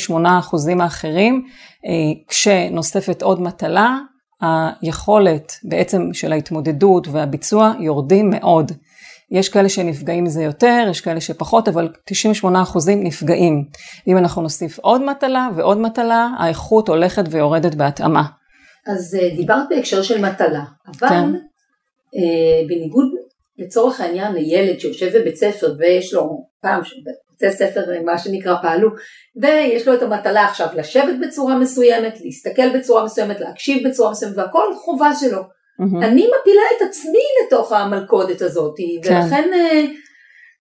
98% האחרים, אה, כשנוספת עוד מטלה, היכולת בעצם של ההתמודדות והביצוע יורדים מאוד. יש כאלה שנפגעים מזה יותר, יש כאלה שפחות, אבל 98% נפגעים. אם אנחנו נוסיף עוד מטלה ועוד מטלה, האיכות הולכת ויורדת בהתאמה. אז אה, דיברת בהקשר של מטלה, אבל כן. אה, בניגוד לצורך העניין לילד שיושב בבית ספר ויש לו פעם בתי ספר מה שנקרא פעלו ויש לו את המטלה עכשיו לשבת בצורה מסוימת, להסתכל בצורה מסוימת, להקשיב בצורה מסוימת והכל חובה שלו. מהמם. אני מפילה את עצמי לתוך המלכודת הזאת כן. ולכן אה,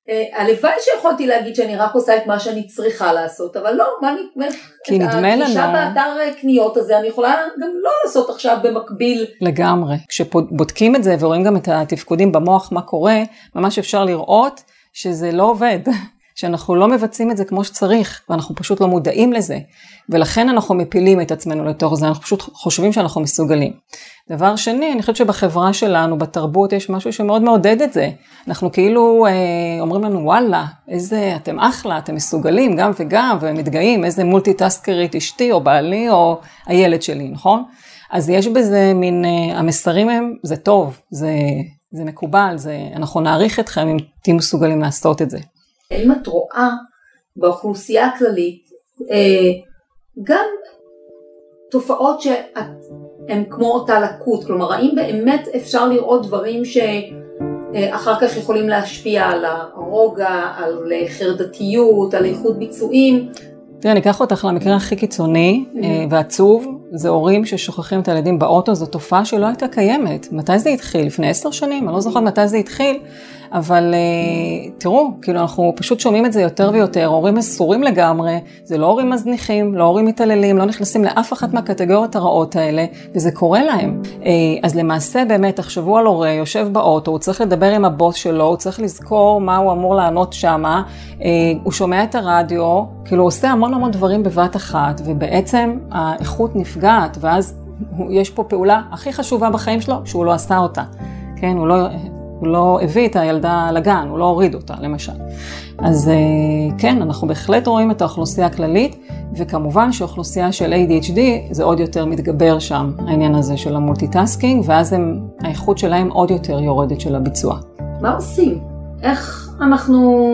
אה, הלוואי שיכולתי להגיד שאני רק עושה את מה שאני צריכה לעשות אבל לא, מה אני, כי נדמה הגישה לנו- באתר אה, קניות הזה אני יכולה גם לא לעשות עכשיו במקביל לגמרי. כשבודקים את זה ורואים גם את התפקודים במוח, מה קורה, ממש אפשר לראות שזה לא עובד, שאנחנו לא מבצעים את זה כמו שצריך, ואנחנו פשוט לא מודעים לזה. ולכן אנחנו מפילים את עצמנו לתוך זה, אנחנו פשוט חושבים שאנחנו מסוגלים. דבר שני, אני חושבת שבחברה שלנו, בתרבות, יש משהו שמאוד מעודד את זה. אנחנו כאילו אה, אומרים לנו, וואלה, איזה, אתם אחלה, אתם מסוגלים, גם וגם, ומתגאים, איזה מולטיטסקרית אשתי, או בעלי, או הילד שלי, נכון? אז יש בזה מין, אה, המסרים הם, זה טוב, זה, זה מקובל, זה, אנחנו נעריך אתכם אם תהיו מסוגלים לעשות את זה. האם את רואה באוכלוסייה הכללית אה, גם תופעות שהן כמו אותה לקות, כלומר האם באמת אפשר לראות דברים שאחר כך יכולים להשפיע על הרוגע, על חרדתיות, על איכות ביצועים? תראה, אני אקח אותך למקרה הכי קיצוני אה, ועצוב, זה הורים ששוכחים את הילדים באוטו, זו תופעה שלא הייתה קיימת. מתי זה התחיל? לפני עשר שנים? אני לא זוכרת מתי זה התחיל, אבל אה, תראו, כאילו אנחנו פשוט שומעים את זה יותר ויותר, הורים מסורים לגמרי, זה לא הורים מזניחים, לא הורים מתעללים, לא נכנסים לאף אחת מהקטגוריות הרעות האלה, וזה קורה להם. אה, אז למעשה באמת, תחשבו על הורה, יושב באוטו, הוא צריך לדבר עם הבוס שלו, הוא צריך לזכור מה הוא אמור לענות שמה, אה, הוא שומע את הרדיו, כאילו הוא עושה המון המון דברים בבת אחת, ובעצם האיכות נפגעת, ואז הוא- יש פה פעולה הכי חשובה בחיים שלו, שהוא לא עשה אותה. כן, הוא לא, הוא לא הביא את הילדה לגן, הוא לא הוריד אותה, למשל. אז אה, כן, אנחנו בהחלט רואים את האוכלוסייה הכללית, וכמובן שאוכלוסייה של ADHD זה עוד יותר מתגבר שם, העניין הזה של ה multitasking, ואז הם, האיכות שלהם עוד יותר יורדת של הביצוע. מה עושים? איך אנחנו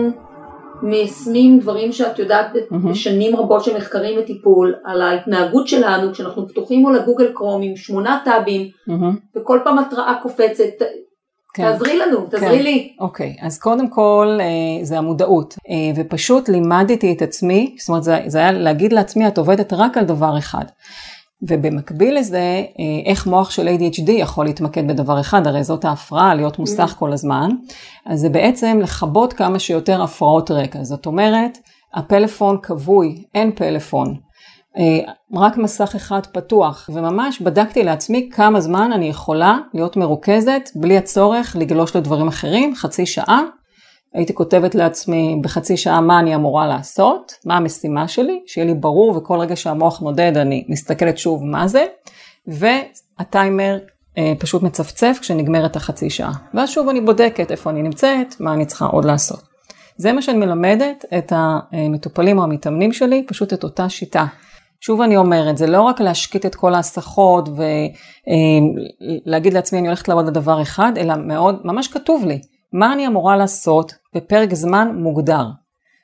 מיישמים דברים שאת יודעת מהמם. בשנים רבות של מחקרים וטיפול על ההתנהגות שלנו כשאנחנו פתוחים מול הגוגל קרום עם שמונה טאבים מהמם. וכל פעם התראה קופצת, כן. תעזרי לנו, תעזרי כן. לי. אוקיי, אז קודם כל אה, זה המודעות, אה, ופשוט לימדתי את עצמי, זאת אומרת זה, זה היה להגיד לעצמי, את עובדת רק על דבר אחד. ובמקביל לזה, אה, איך מוח של ADHD יכול להתמקד בדבר אחד, הרי זאת ההפרעה, להיות מוסך כל הזמן, אז זה בעצם לכבות כמה שיותר הפרעות רקע, זאת אומרת, הפלאפון כבוי, אין פלאפון. אה, רק מסך אחד פתוח, וממש בדקתי לעצמי כמה זמן אני יכולה להיות מרוכזת בלי הצורך לגלוש לדברים אחרים, חצי שעה. הייתי כותבת לעצמי בחצי שעה מה אני אמורה לעשות, מה המשימה שלי, שיהיה לי ברור וכל רגע שהמוח נודד אני מסתכלת שוב מה זה, והטיימר אה, פשוט מצפצף כשנגמרת החצי שעה. ואז שוב אני בודקת איפה אני נמצאת, מה אני צריכה עוד לעשות. זה מה שאני מלמדת את המטופלים או המתאמנים שלי, פשוט את אותה שיטה. שוב אני אומרת, זה לא רק להשקיט את כל ההסחות ולהגיד לעצמי אני הולכת לעבוד על דבר אחד, אלא מאוד, ממש כתוב לי, מה אני אמורה לעשות בפרק זמן מוגדר.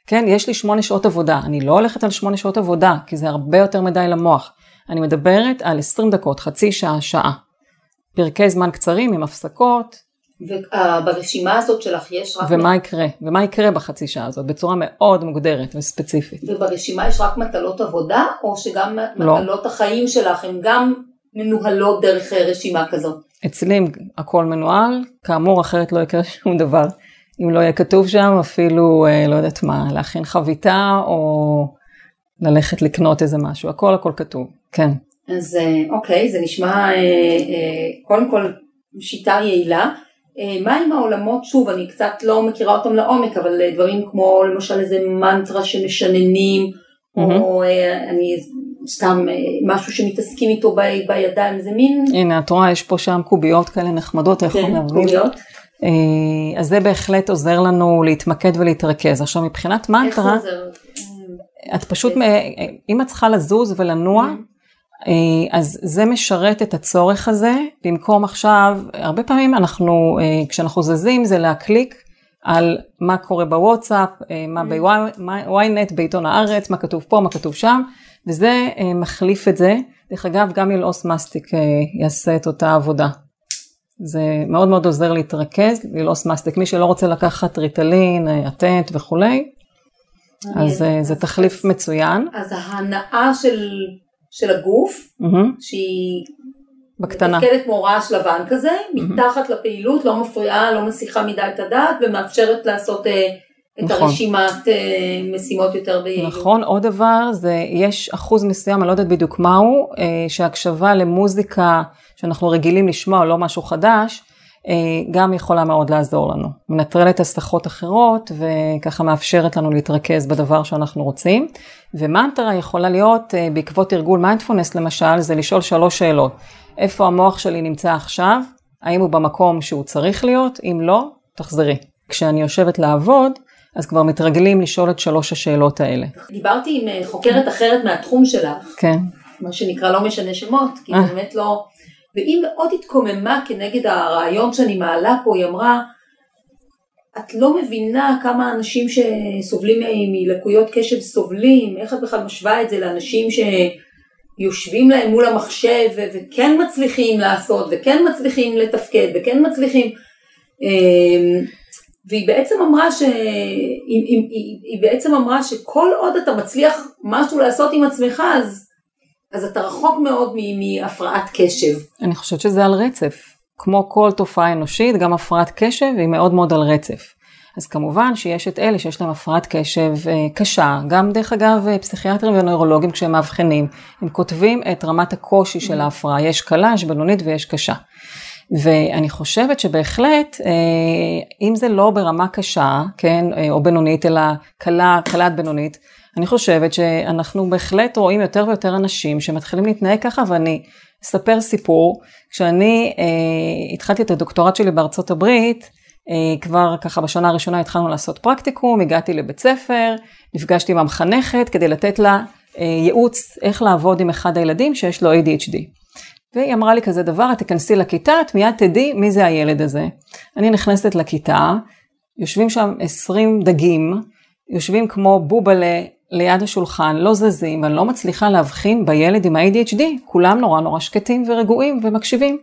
כן, יש לי שמונה שעות עבודה, אני לא הולכת על שמונה שעות עבודה, כי זה הרבה יותר מדי למוח. אני מדברת על 20 דקות, חצי שעה, שעה. פרקי זמן קצרים עם הפסקות, וברשימה הזאת שלך יש רק... ומה יקרה, ומה יקרה בחצי שעה הזאת, בצורה מאוד מוגדרת וספציפית. וברשימה יש רק מטלות עבודה, או שגם לא. מטלות החיים שלך הן גם מנוהלות דרך אה, רשימה כזאת? אצלי הכל מנוהל, כאמור אחרת לא יקרה שום דבר. אם לא יהיה כתוב שם אפילו, אה, לא יודעת מה, להכין חביתה או ללכת לקנות איזה משהו, הכל הכל כתוב, כן. אז אה, אוקיי, זה נשמע קודם כל שיטה יעילה. מה עם העולמות, שוב, אני קצת לא מכירה אותם לעומק, אבל דברים כמו למשל איזה מנטרה שמשננים, או אה, אני סתם אה, משהו שמתעסקים איתו ב, בידיים, זה מין... הנה, את רואה, יש פה שם קוביות כאלה נחמדות, איך כן? קוביות. אה, אז זה בהחלט עוזר לנו להתמקד ולהתרכז. עכשיו, מבחינת איך מנטרה, זה עוזר? את פשוט, מ- אם את צריכה לזוז ולנוע, אה, אז זה משרת את הצורך הזה, במקום עכשיו, הרבה פעמים אנחנו, אה, כשאנחנו זזים זה להקליק על מה קורה בוואטסאפ, אה, מה בוויינט, בעיתון הארץ, מה כתוב פה, מה כתוב שם, וזה מחליף את זה. דרך אגב, גם ללעוס מסטיק יעשה את אותה עבודה. זה מאוד מאוד עוזר להתרכז, ללעוס מסטיק. מי שלא רוצה לקחת ריטלין, אטנט וכולי, אז זה תחליף מצוין. אז ההנאה של של הגוף, mm-hmm. שהיא בקטנה. מתפקדת כמו רעש לבן כזה, mm-hmm. מתחת לפעילות, לא מפריעה, לא מסיחה מדי את הדעת, ומאפשרת לעשות אה, את נכון. הרשימת אה, משימות יותר ביעילות. נכון, עוד דבר, זה יש אחוז מסוים, אני לא יודעת בדיוק מהו, אה, שהקשבה למוזיקה שאנחנו רגילים לשמוע, לא משהו חדש, אה, גם יכולה מאוד לעזור לנו. מנטרלת הסחות אחרות וככה מאפשרת לנו להתרכז בדבר שאנחנו רוצים. ומנטרה יכולה להיות, בעקבות ארגול מיינדפולנס למשל, זה לשאול שלוש שאלות. איפה המוח שלי נמצא עכשיו? האם הוא במקום שהוא צריך להיות? אם לא, תחזרי. כשאני יושבת לעבוד, אז כבר מתרגלים לשאול את שלוש השאלות האלה. דיברתי עם אה, חוקרת אחרת מהתחום שלך. כן. מה שנקרא לא משנה שמות, כי זה באמת לא... והיא מאוד התקוממה כנגד הרעיון שאני מעלה פה, היא אמרה, את לא מבינה כמה אנשים שסובלים מלקויות קשב סובלים, איך את בכלל משווה את זה לאנשים שיושבים להם מול המחשב וכן מצליחים לעשות וכן מצליחים לתפקד וכן מצליחים והיא בעצם אמרה ש... היא, היא, היא, היא בעצם אמרה שכל עוד אתה מצליח משהו לעשות עם עצמך אז אז אתה רחוק מאוד מהפרעת קשב. אני חושבת שזה על רצף. כמו כל תופעה אנושית, גם הפרעת קשב היא מאוד מאוד על רצף. אז כמובן שיש את אלה שיש להם הפרעת קשב אה, קשה, גם דרך אגב אה, פסיכיאטרים ונוירולוגים כשהם מאבחנים, הם כותבים את רמת הקושי של ההפרעה, יש קלה, יש בינונית ויש קשה. ואני חושבת שבהחלט, אה, אם זה לא ברמה קשה, כן, או בינונית, אלא קלה, עד בינונית, אני חושבת שאנחנו בהחלט רואים יותר ויותר אנשים שמתחילים להתנהג ככה, ואני אספר סיפור. כשאני אה, התחלתי את הדוקטורט שלי בארצות הברית, אה, כבר ככה בשנה הראשונה התחלנו לעשות פרקטיקום, הגעתי לבית ספר, נפגשתי עם המחנכת כדי לתת לה אה, ייעוץ איך לעבוד עם אחד הילדים שיש לו ADHD. והיא אמרה לי כזה דבר, את תיכנסי לכיתה, את מיד תדעי מי זה הילד הזה. אני נכנסת לכיתה, יושבים שם 20 דגים, יושבים כמו בובלה ליד השולחן, לא זזים, ואני לא מצליחה להבחין בילד עם ה-ADHD, כולם נורא נורא שקטים ורגועים ומקשיבים.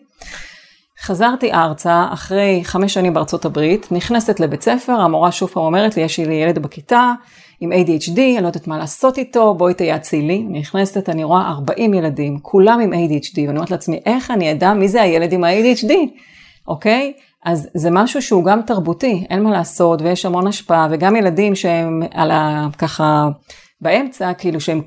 חזרתי ארצה אחרי חמש שנים בארצות הברית, נכנסת לבית ספר, המורה שוב פעם אומרת לי, יש לי ילד בכיתה עם ADHD, אני לא יודעת מה לעשות איתו, בואי תייעצי לי. נכנסת, אני רואה 40 ילדים, כולם עם ADHD, ואני אומרת לעצמי, איך אני אדע מי זה הילד עם ה-ADHD, אוקיי? אז זה משהו שהוא גם תרבותי, אין מה לעשות, ויש המון השפעה, וגם ילדים שהם על ה... ככה באמצע, כאילו שהם,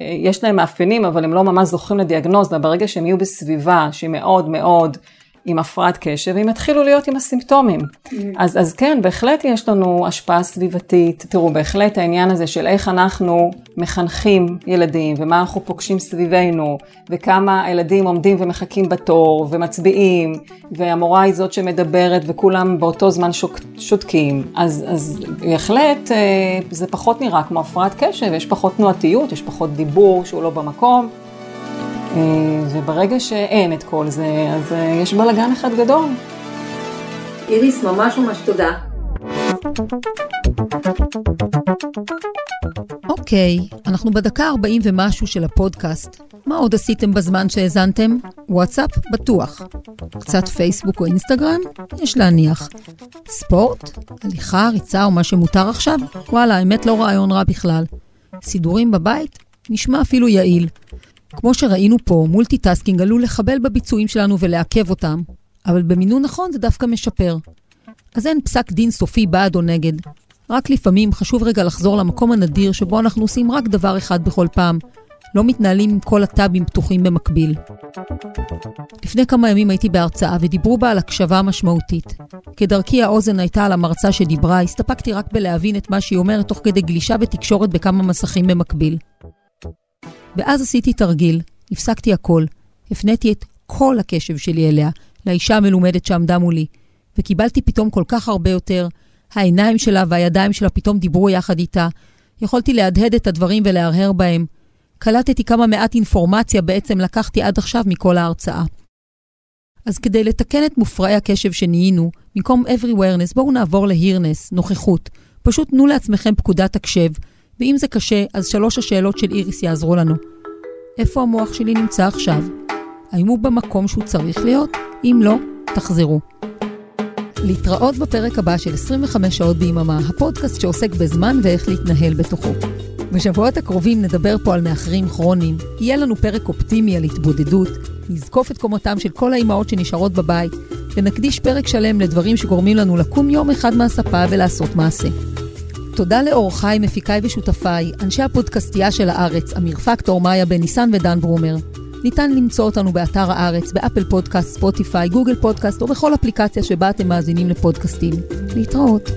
אה, יש להם מאפיינים, אבל הם לא ממש זוכים לדיאגנוזה, ברגע שהם יהיו בסביבה שהיא מאוד מאוד עם הפרעת קשב, הם יתחילו להיות עם הסימפטומים. Mm. אז, אז כן, בהחלט יש לנו השפעה סביבתית. תראו, בהחלט העניין הזה של איך אנחנו מחנכים ילדים, ומה אנחנו פוגשים סביבנו, וכמה הילדים עומדים ומחכים בתור, ומצביעים, והמורה היא זאת שמדברת, וכולם באותו זמן שוק, שותקים. אז, אז בהחלט אה, זה פחות נראה כמו הפרעת קשב, יש פחות תנועתיות, יש פחות דיבור שהוא לא במקום. אה, וברגע שאין את כל זה, אז אה, יש בלאגן אחד גדול. איריס, ממש ממש תודה. אוקיי, אנחנו בדקה 40 ומשהו של הפודקאסט. מה עוד עשיתם בזמן שהאזנתם? וואטסאפ? בטוח. קצת פייסבוק או אינסטגרם? יש להניח. ספורט? הליכה, ריצה או מה שמותר עכשיו? וואלה, האמת לא רעיון רע בכלל. סידורים בבית? נשמע אפילו יעיל. כמו שראינו פה, multitasking עלול לחבל בביצועים שלנו ולעכב אותם, אבל במינון נכון זה דווקא משפר. אז אין פסק דין סופי בעד או נגד. רק לפעמים חשוב רגע לחזור למקום הנדיר שבו אנחנו עושים רק דבר אחד בכל פעם. לא מתנהלים עם כל הטאבים פתוחים במקביל. לפני כמה ימים הייתי בהרצאה ודיברו בה על הקשבה משמעותית. כדרכי האוזן הייתה על המרצה שדיברה, הסתפקתי רק בלהבין את מה שהיא אומרת תוך כדי גלישה בתקשורת בכמה מסכים במקביל. ואז עשיתי תרגיל, הפסקתי הכל, הפניתי את כל הקשב שלי אליה, לאישה המלומדת שעמדה מולי, וקיבלתי פתאום כל כך הרבה יותר. העיניים שלה והידיים שלה פתאום דיברו יחד איתה. יכולתי להדהד את הדברים ולהרהר בהם. קלטתי כמה מעט אינפורמציה בעצם לקחתי עד עכשיו מכל ההרצאה. אז כדי לתקן את מופרעי הקשב שנהיינו, במקום everywhereness, בואו נעבור ל-hearness, נוכחות. פשוט תנו לעצמכם פקודת הקשב, ואם זה קשה, אז שלוש השאלות של איריס יעזרו לנו. איפה המוח שלי נמצא עכשיו? האם הוא במקום שהוא צריך להיות? אם לא, תחזרו. להתראות בפרק הבא של 25 שעות ביממה, הפודקאסט שעוסק בזמן ואיך להתנהל בתוכו. בשבועות הקרובים נדבר פה על מאחרים כרוניים, יהיה לנו פרק אופטימי על התבודדות, נזקוף את קומתם של כל האימהות שנשארות בבית, ונקדיש פרק שלם לדברים שגורמים לנו לקום יום אחד מהספה ולעשות מעשה. תודה לאורחיי, מפיקיי ושותפיי, אנשי הפודקאסטייה של הארץ, אמיר פקטור, מאיה בן ניסן ודן ברומר. ניתן למצוא אותנו באתר הארץ, באפל פודקאסט, ספוטיפיי, גוגל פודקאסט או בכל אפליקציה שבה אתם מאזינים לפודקאסטים. להתראות.